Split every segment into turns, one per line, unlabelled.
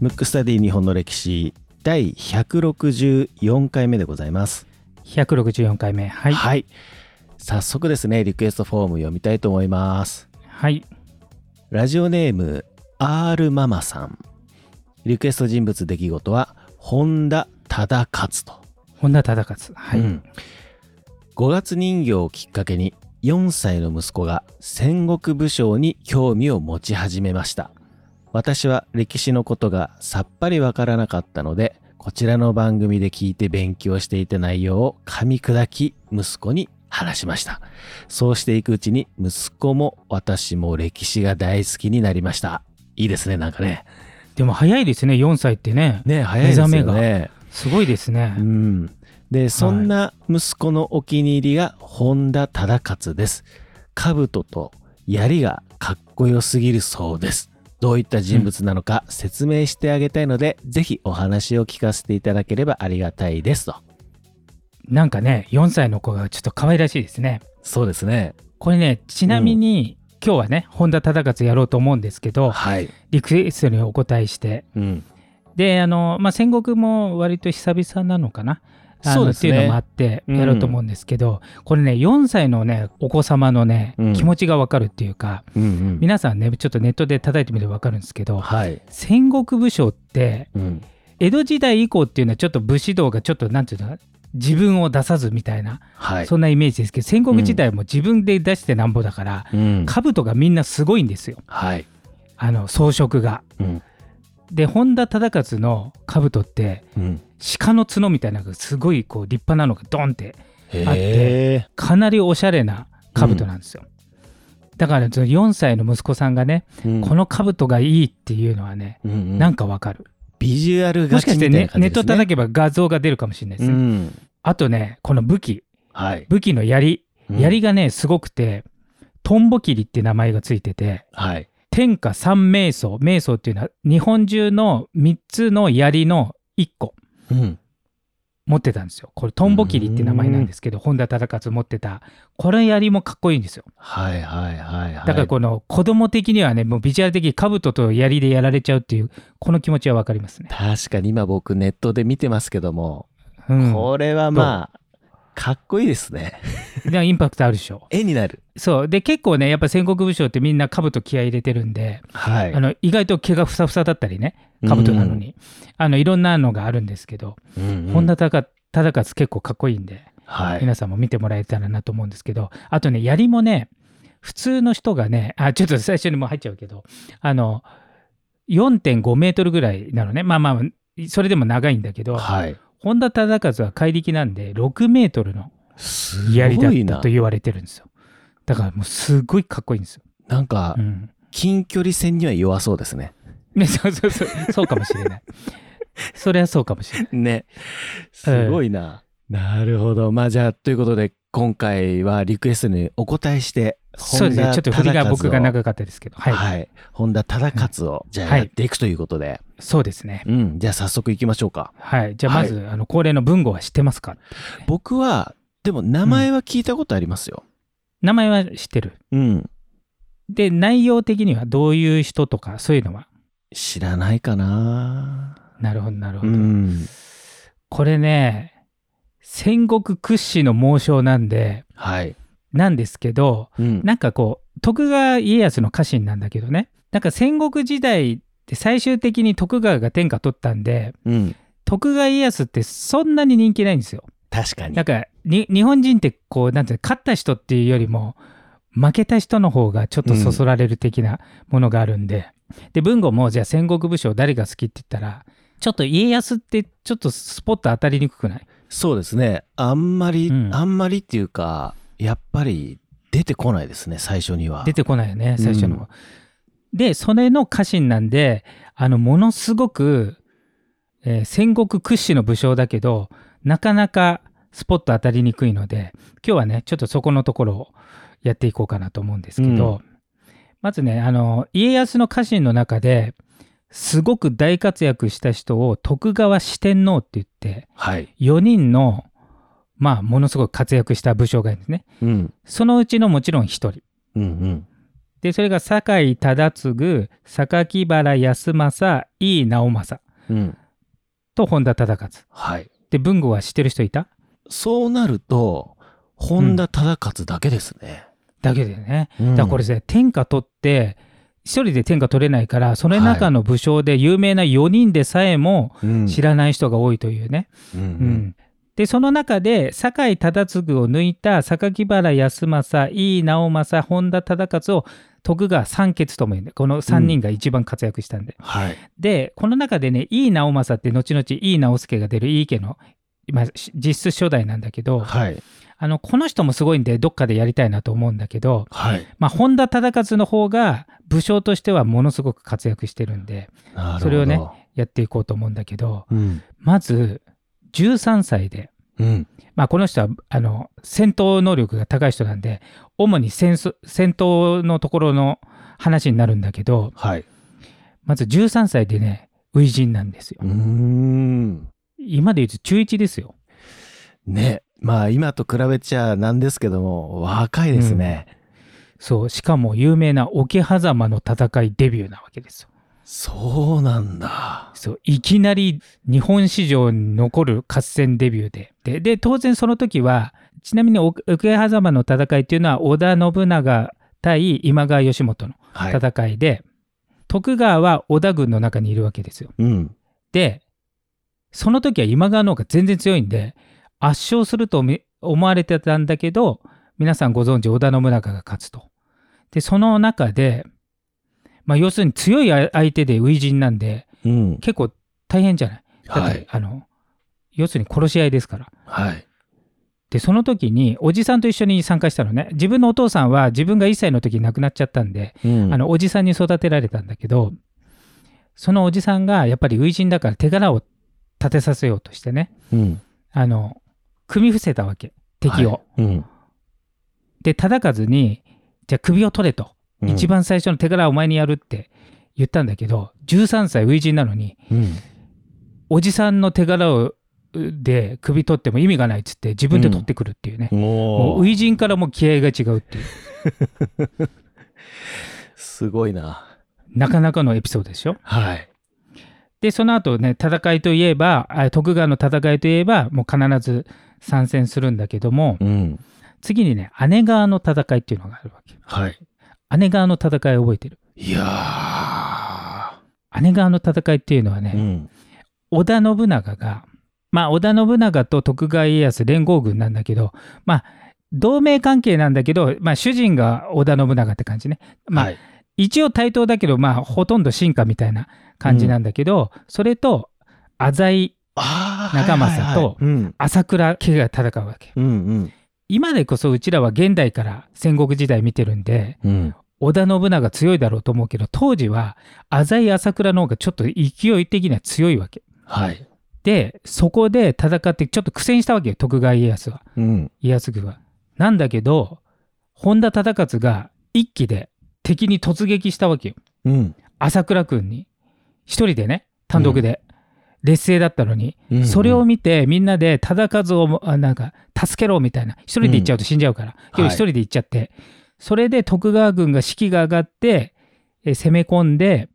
ムックスタディ日本の歴史第164回目でございます。
164回目はい
はい。早速ですね、リクエストフォーム読みたいと思います。
はい
ラジオネーム R ママさん。リクエスト人物出来事は本田忠勝と。
本田忠勝はい、
うん5月人形をきっかけに4歳の息子が戦国武将に興味を持ち始めました。私は歴史のことがさっぱりわからなかったのでこちらの番組で聞いて勉強していた内容を噛み砕き息子に話しました。そうしていくうちに息子も私も歴史が大好きになりました。いいですねなんかね。
でも早いですね4歳ってね。
ね早いですよ
目覚
ね
すごいですね、
うん、でそんな息子のお気に入りが本田忠勝です。兜と槍がかっこよすぎるそうです。どういった人物なのか説明してあげたいので、ぜひお話を聞かせていただければありがたいですと。
なんかね4歳の子がちょっと可愛らしいですね
そうですね。
これねちなみに、今日はね本田忠勝やろうと思うんですけど
はい。
リクエストにお答えして
うん。
であの、まあ、戦国も割と久々なのかなあの
そうですね
っていうのもあってやろうと思うんですけど、これね4歳のねお子様のね、
うん
気持ちがわかるっていうか
うんうん。
皆さんねちょっとネットで叩いてみればわかるんですけど
はい。
戦国武将って
うん。
江戸時代以降っていうのはちょっと武士道がちょっとなんていうの自分を出さずみたいな、
はい。
そんなイメージですけど戦国時代も自分で出してなんぼだから、
うん。
兜がみんなすごいんですよ
はい。
あの装飾が。
うん。
で本田忠勝の兜って
うん。
鹿の角みたいなのがすごいこう立派なのがドンって
へ
あってかなりおしゃれな兜なんですよ。だからその4歳の息子さんがね、
うん
この兜がいいっていうのはね、
うんうん
なんかわかる。
ビジュアルが
もしかしてねネット叩けば画像が出るかもしれないですね。
うん。
あとねこの武器
はい。
武器の槍
うん
槍がねすごくてトンボ切りって名前がついてて
はい。
天下三名槍名槍っていうのは日本中の3つの槍の1個。
うん。
持ってたんですよ。これトンボ切りって名前なんですけど本田忠勝持ってた。これ槍もかっこいいんですよ。
はいはいはいはい。
だからこの子供的にはねもうビジュアル的に兜と槍でやられちゃうっていうこの気持ちはわかりますね、
確かに今僕ネットで見てますけども、
うん、
これはまあかっこいいですね。
でインパクトあるでしょ。
絵になる。
そう。で結構ねやっぱ戦国武将ってみんな兜気合い入れてるんで
はい。
あの意外と毛がふさふさだったりね兜なのに、あのいろんなのがあるんですけど、
うんうん。
本田忠忠勝結構かっこいいんで、
はい。
皆さんも見てもらえたらなと思うんですけどあとね槍もね普通の人がねあちょっと最初にもう入っちゃうけどあの4.5メートルぐらいなのね。まあまあそれでも長いんだけど、
はい
本田忠勝は怪力なんで6メートルの
す
槍だったと言われてるんですよ。だからもうすごいかっこいいんですよ、
なんか
うん、
近距離戦には弱そうですね。
ね、そうそうそう、そうかもしれない。それはそうかもしれない。
ね。すごいな、なるほど。まあじゃあということで今回はリクエストにお答えして
そうですね。ちょっと振りが僕が
な
長かったですけど。はい。
はい、本田忠勝をじゃあ
はい
やっていくということで、
そうですね。
うんじゃあ早速いきましょうか
はい。じゃあまず、あの恒例の文豪は知ってますか？
僕はでも名前は聞いたことありますよ
名前は知ってる。
うん
で、内容的にはどういう人とか、そういうのは？
知らないかな
なるほど、なるほ
う
ど。
ん
これね、戦国屈指の猛将なんで、
はい、
なんですけど、
うん、
なんかこう、徳川家康の家臣なんだけどね、なんか戦国時代って最終的に徳川が天下取ったんで、
うん、
徳川家康ってそんなに人気ないんですよ。
確かに。
なんかに日本人ってこうなんて勝った人っていうよりも負けた人の方がちょっとそそられる的なものがあるんで、で文豪もじゃあ戦国武将誰が好きって言ったらちょっと家康ってちょっとスポット当たりにくくない？
そうですね。あんまり、
うん。
あんまりっていうかやっぱり出てこないですね最初には。
出てこないよね最初の、
うん
でそれの家臣なんであのものすごく、えー戦国屈指の武将だけどなかなかスポット当たりにくいので今日はねちょっとそこのところをやっていこうかなと思うんですけど、まずねあの家康の家臣の中ですごく大活躍した人を徳川四天王って言って
はい。
4人のまあものすごく活躍した武将がいるんですね。
うん。
そのうちのもちろん1人。
うんうん。
でそれが酒井忠次榊原康政井伊直政
うん。
と本田忠勝。
はい。
で文豪は知ってる人いた？
そうなると、本田忠勝だけですね。
だけでね。
うん。
だからこれね天下取って一人で天下取れないからその中の武将で有名な4人でさえも
うん。
知らない人が多いというね、
うんう
うんんでその中で酒井忠次を抜いた榊原康政井伊直政本田忠勝を徳川三傑とも言うんでこの3人が一番活躍したんで、
はい。
でこの中でね井伊直政って後々井伊直弼が出る井伊家の、まあ、し実質初代なんだけど
はい。
あのこの人もすごいんでどっかでやりたいなと思うんだけど、
はい。
まあ、本田忠勝の方が武将としてはものすごく活躍してるんで。それをね。やっていこうと思うんだけど
うん。
まず13歳で、
うん。
まあ、この人はあの戦闘能力が高い人なんで主に戦争戦闘のところの話になるんだけど
はい。
まず13歳でね初陣なんですよ
うー。ん。
今で言うと中1ですよ。
ね。まあ今と比べちゃなんですけども、若いですね。
そうしかも有名な桶狭間の戦いデビューなわけですよ。
そうなんだ。
そういきなり日本史上に残る合戦デビューででで当然その時はちなみにお桶狭間の戦いっていうのは織田信長対今川義元の
はい。
戦いで、徳川は織田軍の中にいるわけですよ。
うん。
でその時は今川の方が全然強いんで圧勝するとみ思われてたんだけど皆さんご存知織田信長が勝つと。でその中で、まあ、要するに強い相手で初陣なんで
うん。
結構大変じゃない？だって、
はい。
あの要するに殺し合いですから。
はい。
でその時におじさんと一緒に参加したのね自分のお父さんは自分が1歳の時に亡くなっちゃったんで、
うん
あのおじさんに育てられたんだけどそのおじさんがやっぱり初陣だから手柄を立てさせようとしてね
うん。
あの組み伏せたわけ敵を。
はいうん。
で忠勝にじゃあ首を取れと、
うん
一。番最初の手柄はお前にやるって言ったんだけど13歳初陣なのに
うん。
おじさんの手柄をで首取っても意味がないっつって自分で取ってくるっていうね、も
おー
う初陣からもう気合が違うっていう
すごいな。
なかなかのエピソードでしょ？
はい。
でその後ね戦いといえばあ徳川の戦いといえばもう必ず参戦するんだけども
うん。
次にね姉川の戦いっていうのがあるわけ
はい。
姉川の戦い覚えてる
いや
姉川の戦いっていうのはね、
ー。うん。
織田信長がまあ織田信長と徳川家康連合軍なんだけどまあ同盟関係なんだけど、まあ、主人が織田信長って感じね、まあ
はい。
一応対等だけど、まあ、ほとんど進化みたいな感じなんだけど、それと浅井。仲政と。朝倉家が戦うわけ
うんうん。
今でこそうちらは現代から戦国時代見てるんで
うん。
織田信長強いだろうと思うけど当時は浅井朝倉の方がちょっと勢い的には強いわけ
はい。
でそこで戦ってちょっと苦戦したわけよ徳川家康は
うん。
家康軍はなんだけど本田忠勝が一気で敵に突撃したわけよ
うん。
朝倉君に一人でね単独で、劣勢だったのに、
うん
それを見てみんなで忠勝をあなんか助けろみたいな。一人で行っちゃうと死んじゃうから、けど
はい。
一人で行っちゃって、それで徳川軍が士気が上がってえ攻め込んで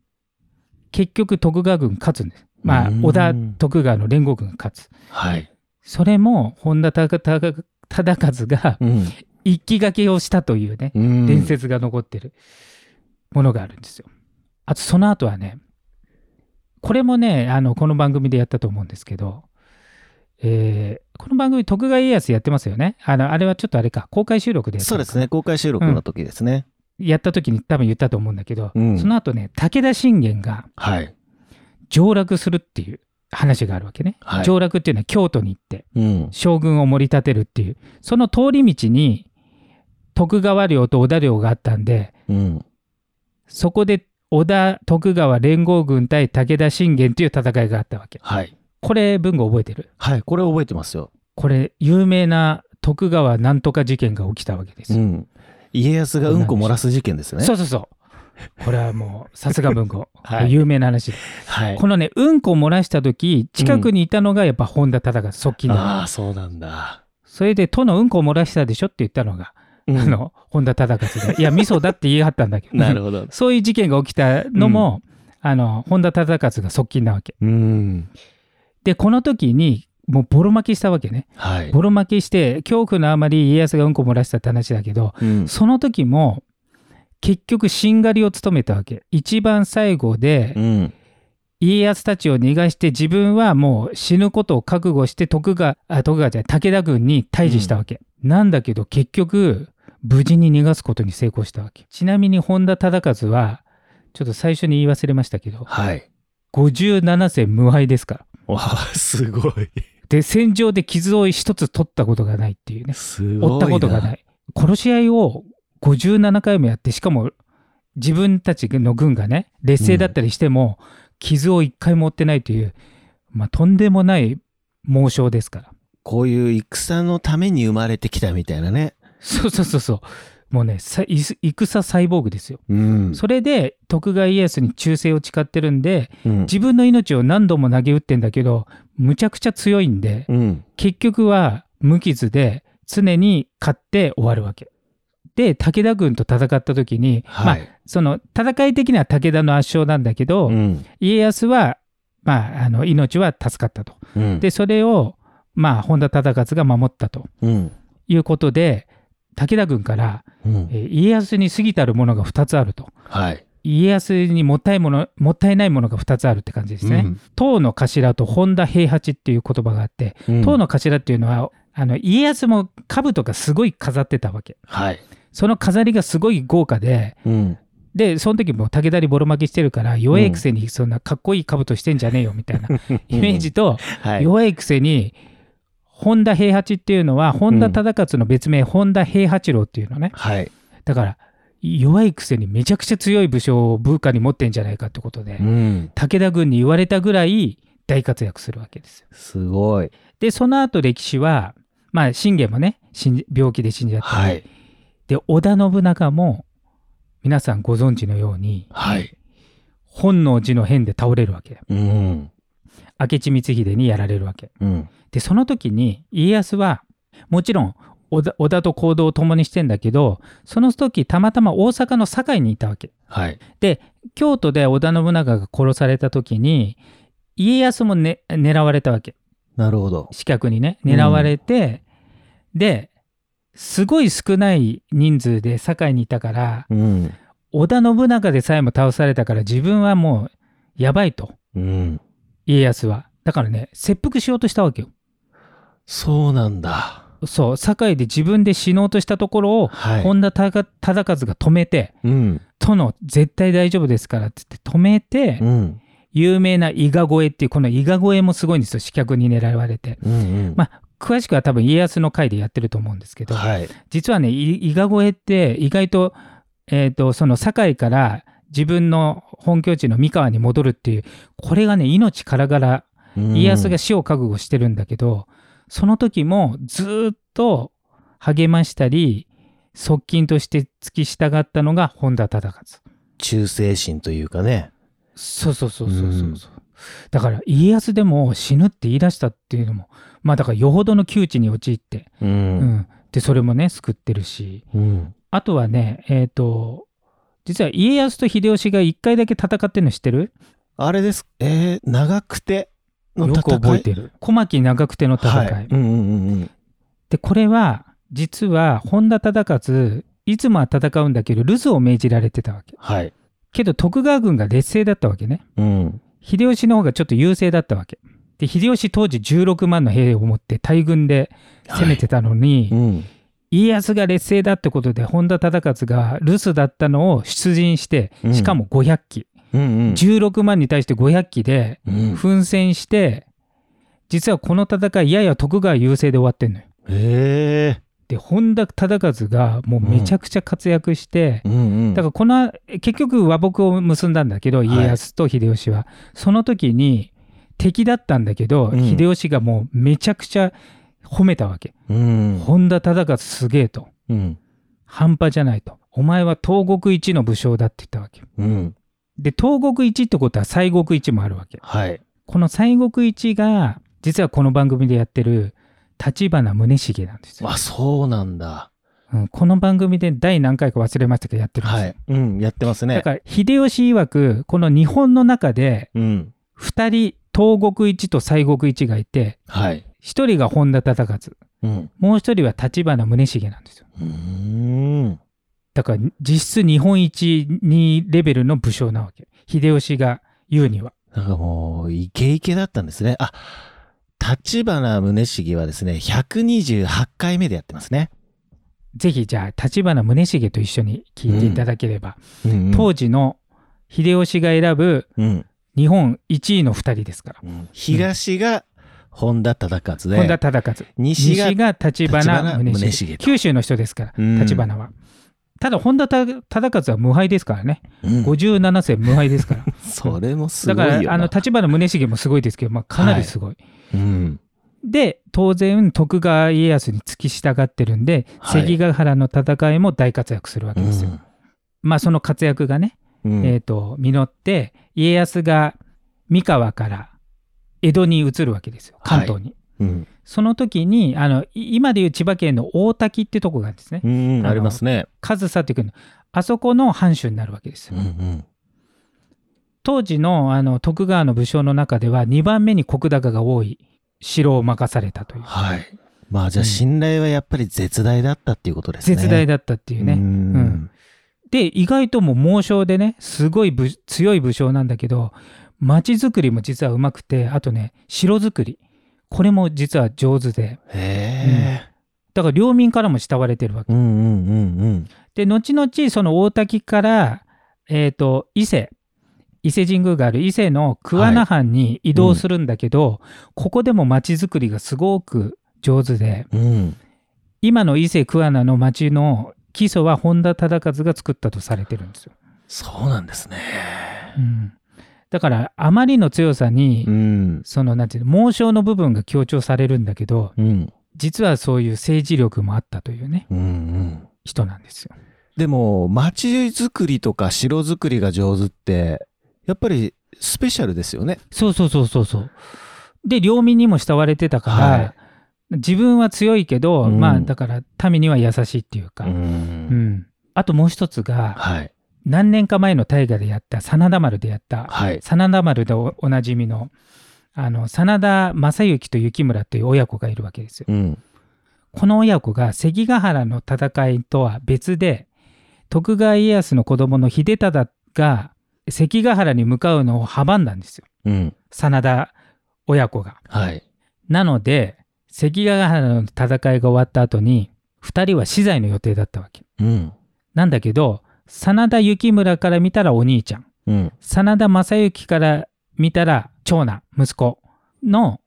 結局徳川軍勝つんです。まあ
うん。
織田徳川の連合軍が勝つ。
はい。
それも本田忠忠勝が
うん。
一騎掛けをしたというね、
うん。
伝。説が残ってるものがあるんですよ。あとその後はねこれもねあのこの番組でやったと思うんですけど、えーこの番組徳川家康やってますよねあのあれはちょっとあれか公開収録で
そうですね。公開収録の時ですね。
やった時に多分言ったと思うんだけど、
うん
その後ね武田信玄が
はい。
上洛するっていう話があるわけね、
はい
上洛っていうのは京都に行って
うん。
将軍を盛り立てるっていうその通り道に徳川領と織田領があったんで
うん。
そこで織田徳川連合軍対武田信玄という戦いがあったわけ
はい。
これ文豪覚えてる？
はい。これ覚えてますよ。
これ有名な徳川なんとか事件が起きたわけですよ、
うん。家康がうんこ漏らす事件ですね。
そうそうそうこれはもうさすが文豪、
はい
有名な話で
はい。
このねうんこ漏らした時近くにいたのがやっぱ本田忠勝側近だ、
ああ、そうなんだ。
それで「殿うんこ漏らしたでしょ」って言ったのが
うん
あの本田忠勝がいや味噌だって言い張ったんだけど
なるほど。
そういう事件が起きたのも、あの本田忠勝が側近なわけ
うん。
でこの時にもうボロ負けしたわけね
はい。
ボロ負けして恐怖のあまり家康がうんこ漏らしたって話だけど
うん。
その時も結局しんがりを務めたわけ一番最後で
うん。
家康たちを逃がして自分はもう死ぬことを覚悟して徳川あ徳川じゃない武田軍に対峙したわけ、なんだけど結局無事に逃がすことに成功したわけちなみに本田忠勝はちょっと最初に言い忘れましたけど
はい。
57戦無敗ですから
わあ、すごい。
で戦場で傷を一つ取ったことがないっていうね
すごい。。
負ったことがないい殺し合いを57回もやってしかも自分たちの軍がね劣勢だったりしても、傷を一回も負ってないという、まあ、とんでもない猛将ですから
こういう戦のために生まれてきたみたいなね。
そうそうそうそうもうねさい戦サイボーグですよ
うん。
それで徳川家康に忠誠を誓ってるんで
うん。
自分の命を何度も投げ打ってんだけどむちゃくちゃ強いんで
うん。
結局は無傷で常に勝って終わるわけ。で武田軍と戦った時に、まあ
はい。
その戦い的には武田の圧勝なんだけど、
うん。
家康は、まあ、あの命は助かったと。
うん。
でそれを、まあ、本田忠勝が守ったと
うん。
いうことで武田軍から、
うん。
えー家康に過ぎたるものが2つあると。
はい。
家康にもったいものもったいないものが2つあるって感じですね。唐の頭と本田平八っていう言葉があって、
うん。
唐の頭っていうのはあの家康も兜がすごい飾ってたわけ
はい。
その飾りがすごい豪華で
うん。
でその時も武田にボロ負けしてるから弱いくせにそんなかっこいい兜してんじゃねえよみたいなイメージと
はい。
弱いくせに本田平八っていうのは本田忠勝の別名本田平八郎っていうのね
はい。
だから弱いくせにめちゃくちゃ強い武将を部下に持ってんじゃないかってことで
うん。
武田軍に言われたぐらい大活躍するわけですよ
すごい。
でその後歴史はまあ信玄もね病気で死んじゃったり、
はい。
で織田信長も皆さんご存知のように
はい。
本能寺の変で倒れるわけ
うん。
明智光秀にやられるわけ
うん。
でその時に家康はもちろん織田と行動を共にしてんだけどその時たまたま大阪の堺にいたわけ
はい。
で京都で織田信長が殺された時に家康も、ね、狙われたわけ
なるほど。
刺客にね狙われて、ですごい少ない人数で堺にいたから
うん。
織田信長でさえも倒されたから自分はもうやばいと
うん。
家康はだからね切腹しようとしたわけよ
そうなんだ。
そう堺で自分で死のうとしたところを、
はい。
本田忠勝が止めて
うん。
殿絶対大丈夫ですからって言って止めて、
うん。
有名な伊賀越えっていうこの伊賀越えもすごいんですよ刺客に狙われて
うん。うん。
まあ詳しくは多分家康の回でやってると思うんですけど、
はい。
実はねい伊賀越えって意外と,、えー、とその堺から自分の本拠地の三河に戻るっていうこれがね命からがら
うん。
家康が死を覚悟してるんだけど、その時もずーっと励ましたり側近として付き従ったのが本田忠勝。
忠誠心というかね。
そうそうそうそうそうだから家康でも死ぬって言い出したっていうのもまあだからよほどの窮地に陥って、
う。
うん。ん、でそれもね救ってるし。
うん。
あとはねえっ、と実は家康と秀吉が1回だけ戦ってるの知ってる？
あれです。えー、長くての戦い？
よく覚えてる小牧長久手の戦い、
はい。うんうんうんうん。
でこれは実は本田忠勝いつもは戦うんだけど留守を命じられてたわけ
はい。
けど徳川軍が劣勢だったわけね
うん。
秀吉の方がちょっと優勢だったわけで秀吉当時16万の兵を持って大軍で攻めてたのに、
うん。
家康が劣勢だってことで本田忠勝が留守だったのを出陣して
うん
しかも500機、
うんうん。
16万に対して500機で
うん。
奮戦して実はこの戦いやや徳川優勢で終わってんのよ。で本田忠勝がもうめちゃくちゃ活躍して、
うんうん。
だからこの結局和睦を結んだんだけど
い
家康と秀吉は、その時に敵だったんだけど、
うん
秀吉がもうめちゃくちゃ褒めたわけ、
うん。
本田忠勝すげえと
うん。
半端じゃないとお前は東国一の武将だって言ったわけよ
うん。
で東国一ってことは西国一もあるわけ
はい。
この西国一が実はこの番組でやってる立花宗茂なんですよ
あ、そうなんだ。
うんこの番組で第何回か忘れましたけどやってるんですよ。
はい。うん、やってますね。
だから秀吉曰くこの日本の中で
うん。
2人東国一と西国一がいて
はい。
1人が本田忠勝
うん。
もう1人は橘宗茂なんですよ。だから実質日本一にレベルの武将なわけ。秀吉が言うには。
なんかもう、イケイケだったんですね。あ、立花宗茂はですね、128回目でやってますね。
ぜひじゃあ橘宗茂と一緒に聞いていただければ、
うんうん
当時の秀吉が選ぶ
うん。
日本1位の2人ですから。
うん東が本田忠勝で、
本田忠勝。
西が、
西が立花宗茂。九州の人ですから、
うん
立花は。ただ、本田忠勝は無敗ですからね。
うん
57戦無敗ですから。
それもす
だか
ごいよな。
ら、あの、立花宗茂もすごいですけど、まあ、かなりすごい。
うん。
で、当然、徳川家康に付き従ってるんで、
はい
関ヶ原の戦いも大活躍するわけですよ。まあ、その活躍がね、
うん
えっ、と、実って、家康が三河から江戸に移るわけですよ。関東に。
うん。
その時に、あの、い今でいう千葉県の大滝ってとこがですね。
うん、
あ
りますね。
上総っていう国あそこの藩主になるわけですよ。
うんうん。
当時のあの徳川の武将の中では2番目に石高が多い城を任されたという。
はい。まあじゃあ
うん
信頼はやっぱり絶大だったっていうことですね。
絶大だったっていうね。
うん
うんで、意外ともう猛将でね、すごい武強い武将なんだけど、町づくりも実はうまくて、あとね、城づくり。これも実は上手で、
へえ。
だから領民からも慕われてるわけ。
うんうんうん
で、後々その大滝から、えっ、と、伊勢、伊勢神宮がある伊勢の桑名藩に移動するんだけど、ここでも町づくりがすごく上手で、
うん。うん。
今の伊勢桑名の町の基礎は本田忠勝が作ったとされてるんですよ。
そうなんですね。
うん、だからあまりの強さに、
うん。
そのなんていうの猛将の部分が強調されるんだけど
うん。
実はそういう政治力もあったというね
うんうん。
人なんですよ。
でも、街づくりとか城づくりが上手って、やっぱりスペシャルですよね。
そうそうそうそうそう。で領民にも慕われてたから、
はい
自分は強いけど、
うん
まあだから民には優しいっていうか、
う
うんんあともう一つが
はい。
何年か前の大河でやった真田丸でやった
はい。
真田丸でおおなじみのあの真田正幸と幸村という親子がいるわけですよ。
うん。
この親子が関ヶ原の戦いとは別で徳川家康の子供の秀忠が関ヶ原に向かうのを阻んだんですよ
うん。
真田親子が。
はい。
なので関ヶ原の戦いが終わった後に2人は死罪の予定だったわけ。
うん。
なんだけど真田幸村から見たらお兄ちゃん
うん。
真田正幸から見たら長男息子の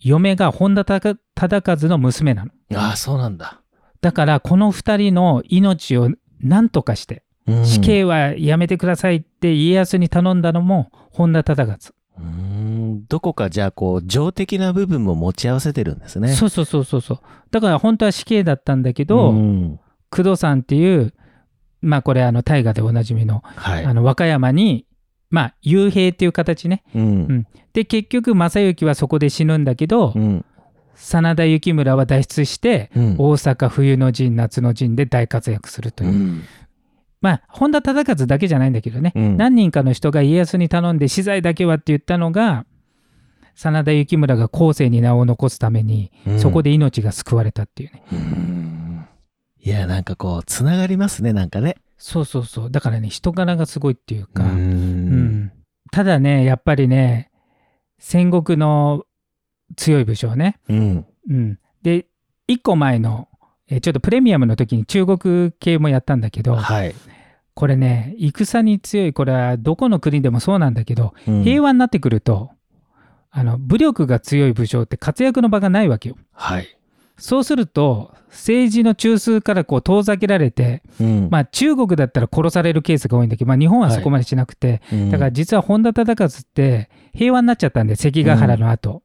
嫁が本田忠忠和の娘なの。
ああ、そうなんだ。
だからこの2人の命を何とかして
うん
死刑はやめてくださいって家康に頼んだのも本田忠勝、
うーん。どこかじゃあ、こう、情的な部分も持ち合わせてるんですね。
そうそうそうそうそうだから本当は死刑だったんだけど、
うん
工藤さんっていうまあこれあの大河でおなじみの,、
はい。
あの和歌山にまあ幽閉っていう形ね。
うん。
で結局正幸はそこで死ぬんだけど、
うん。
真田幸村は脱出して、
うん。
大阪冬の陣夏の陣で大活躍するという、
うん。
まあ本田忠勝だけじゃないんだけどね、
うん。
何人かの人が家康に頼んで死罪だけはって言ったのが真田幸村が後世に名を残すために、
うん。
そこで命が救われたっていうね。
うんいや、なんかこう、つながりますね、なんかね。
そうそうそうだからね人柄がすごいっていうか、
う
うんんただねやっぱりね戦国の強い武将ね、
うん。
うん、で1個前のえーちょっとプレミアムの時に中国系もやったんだけど
はい。
これね戦に強いこれはどこの国でもそうなんだけど
うん
平和になってくると、あの武力が強い武将って活躍の場がないわけよ。
はい。
そうすると政治の中枢からこう遠ざけられて、
うん
まあ、中国だったら殺されるケースが多いんだけど、まあ、日本はそこまでしなくて、
うん
だから実は本田忠勝って平和になっちゃったんで関ヶ原の後、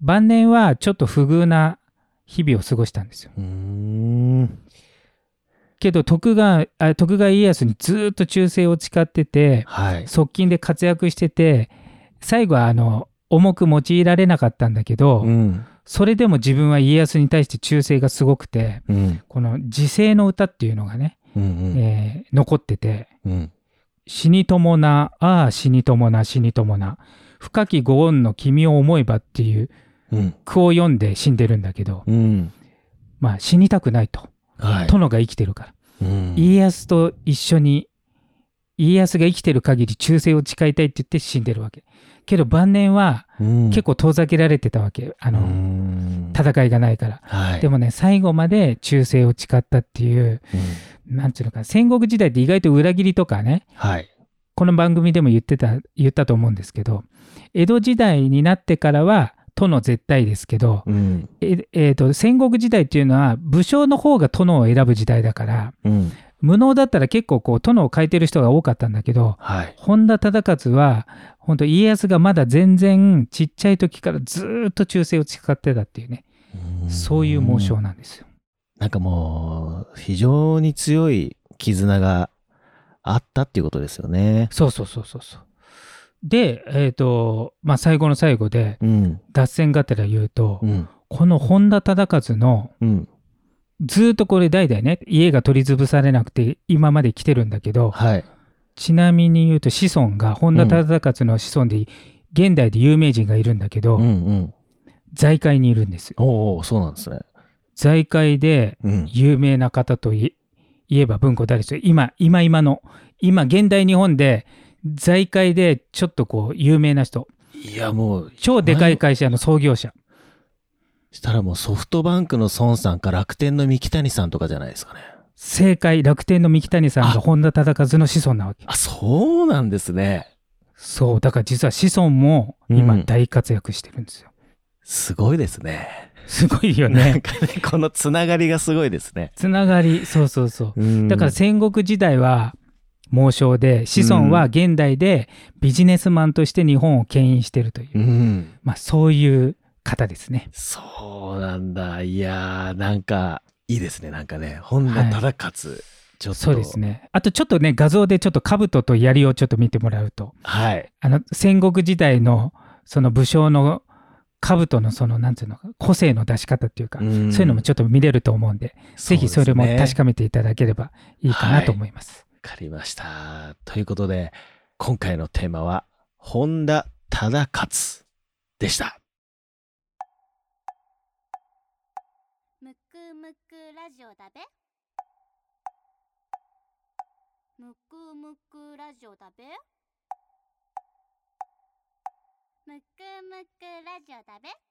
晩年はちょっと不遇な日々を過ごしたんですよ。けど徳川あ徳川家康にずっと忠誠を誓ってて
はい。
側近で活躍してて最後はあの重く用いられなかったんだけど、
うん。
それでも自分は家康に対して忠誠がすごくて
うん。
この自制の歌っていうのがね、
うんうん。
えー残ってて
うん「
死にともなああ死にともな死にともな深きご恩の君を思えば」っていう
うん。
句を読んで死んでるんだけど
うん。
まあ死にたくないと
はい。
殿が生きてるから。
うん。
家康と一緒に家康が生きてる限り忠誠を誓いたいって言って死んでるわけけど晩年は
うん。
結構遠ざけられてたわけ。あ
う
の
ん。
戦いがないから。
はい。
でもね最後まで忠誠を誓ったっていう
うん。
なんていうのか戦国時代って意外と裏切りとかね
はい。
この番組でも言ってた言ったと思うんですけど江戸時代になってからは殿絶対ですけど、
うん。
ええーと戦国時代っていうのは武将の方が殿を選ぶ時代だから
うん
無能だったら結構こう殿を変えてる人が多かったんだけど
はい。
本田忠勝は本当家康がまだ全然ちっちゃい時からずーっと忠誠を誓ってたっていうね。そういう紋章なんですよ。
なんかもう非常に強い絆があったっていうことですよね。
そうそうそうそうそう。で、えっ、と、まあ、最後の最後で
うん。
脱線がてら言うと、
うん。
この本田忠勝の
うん
ずーっとこれ代々ね家が取り潰されなくて今まで来てるんだけど
はい。
ちなみに言うと子孫が本田忠勝の子孫で、現代で有名人がいるんだけど、
うんうん。
財界にいるんですよ。
おおそうなんですね。
財界で
うん。
有名な方とい言えば文庫誰ですよ今今今の今現代日本で財界でちょっとこう有名な人。
いやもう
超でかい会社の創業者
したらもうソフトバンクの孫さんか楽天の三木谷さんとかじゃないですかね。
正解楽天の三木谷さんが
あ
本田忠勝の子孫なわけ。
あそうなんですね。
そうだから実は子孫も今大活躍してるんですよ、
すごいですね。
すごいよね。
なんかねこのつながりがすごいですね。
つながりそうそうそう。
うん。
だから戦国時代は猛将で子孫は現代でビジネスマンとして日本を牽引してるという、
うん。
まあそういう方ですね。
そうなんだ。いやーなんかいいですね。なんかね本田忠勝、ちょっと。
そうですね。あとちょっとね画像でちょっと兜と槍をちょっと見てもらうと。
はい。
あの戦国時代のその武将の兜のそのなんていうのか個性の出し方っていうか、
うん。
そういうのもちょっと見れると思うんでぜひそれも確
か
かめていただければいいかなと思います。
わかりました。ということで今回のテーマは本田忠勝でした
くラジオだべ？むくむくラジオだべ？むくむくラジオだべ？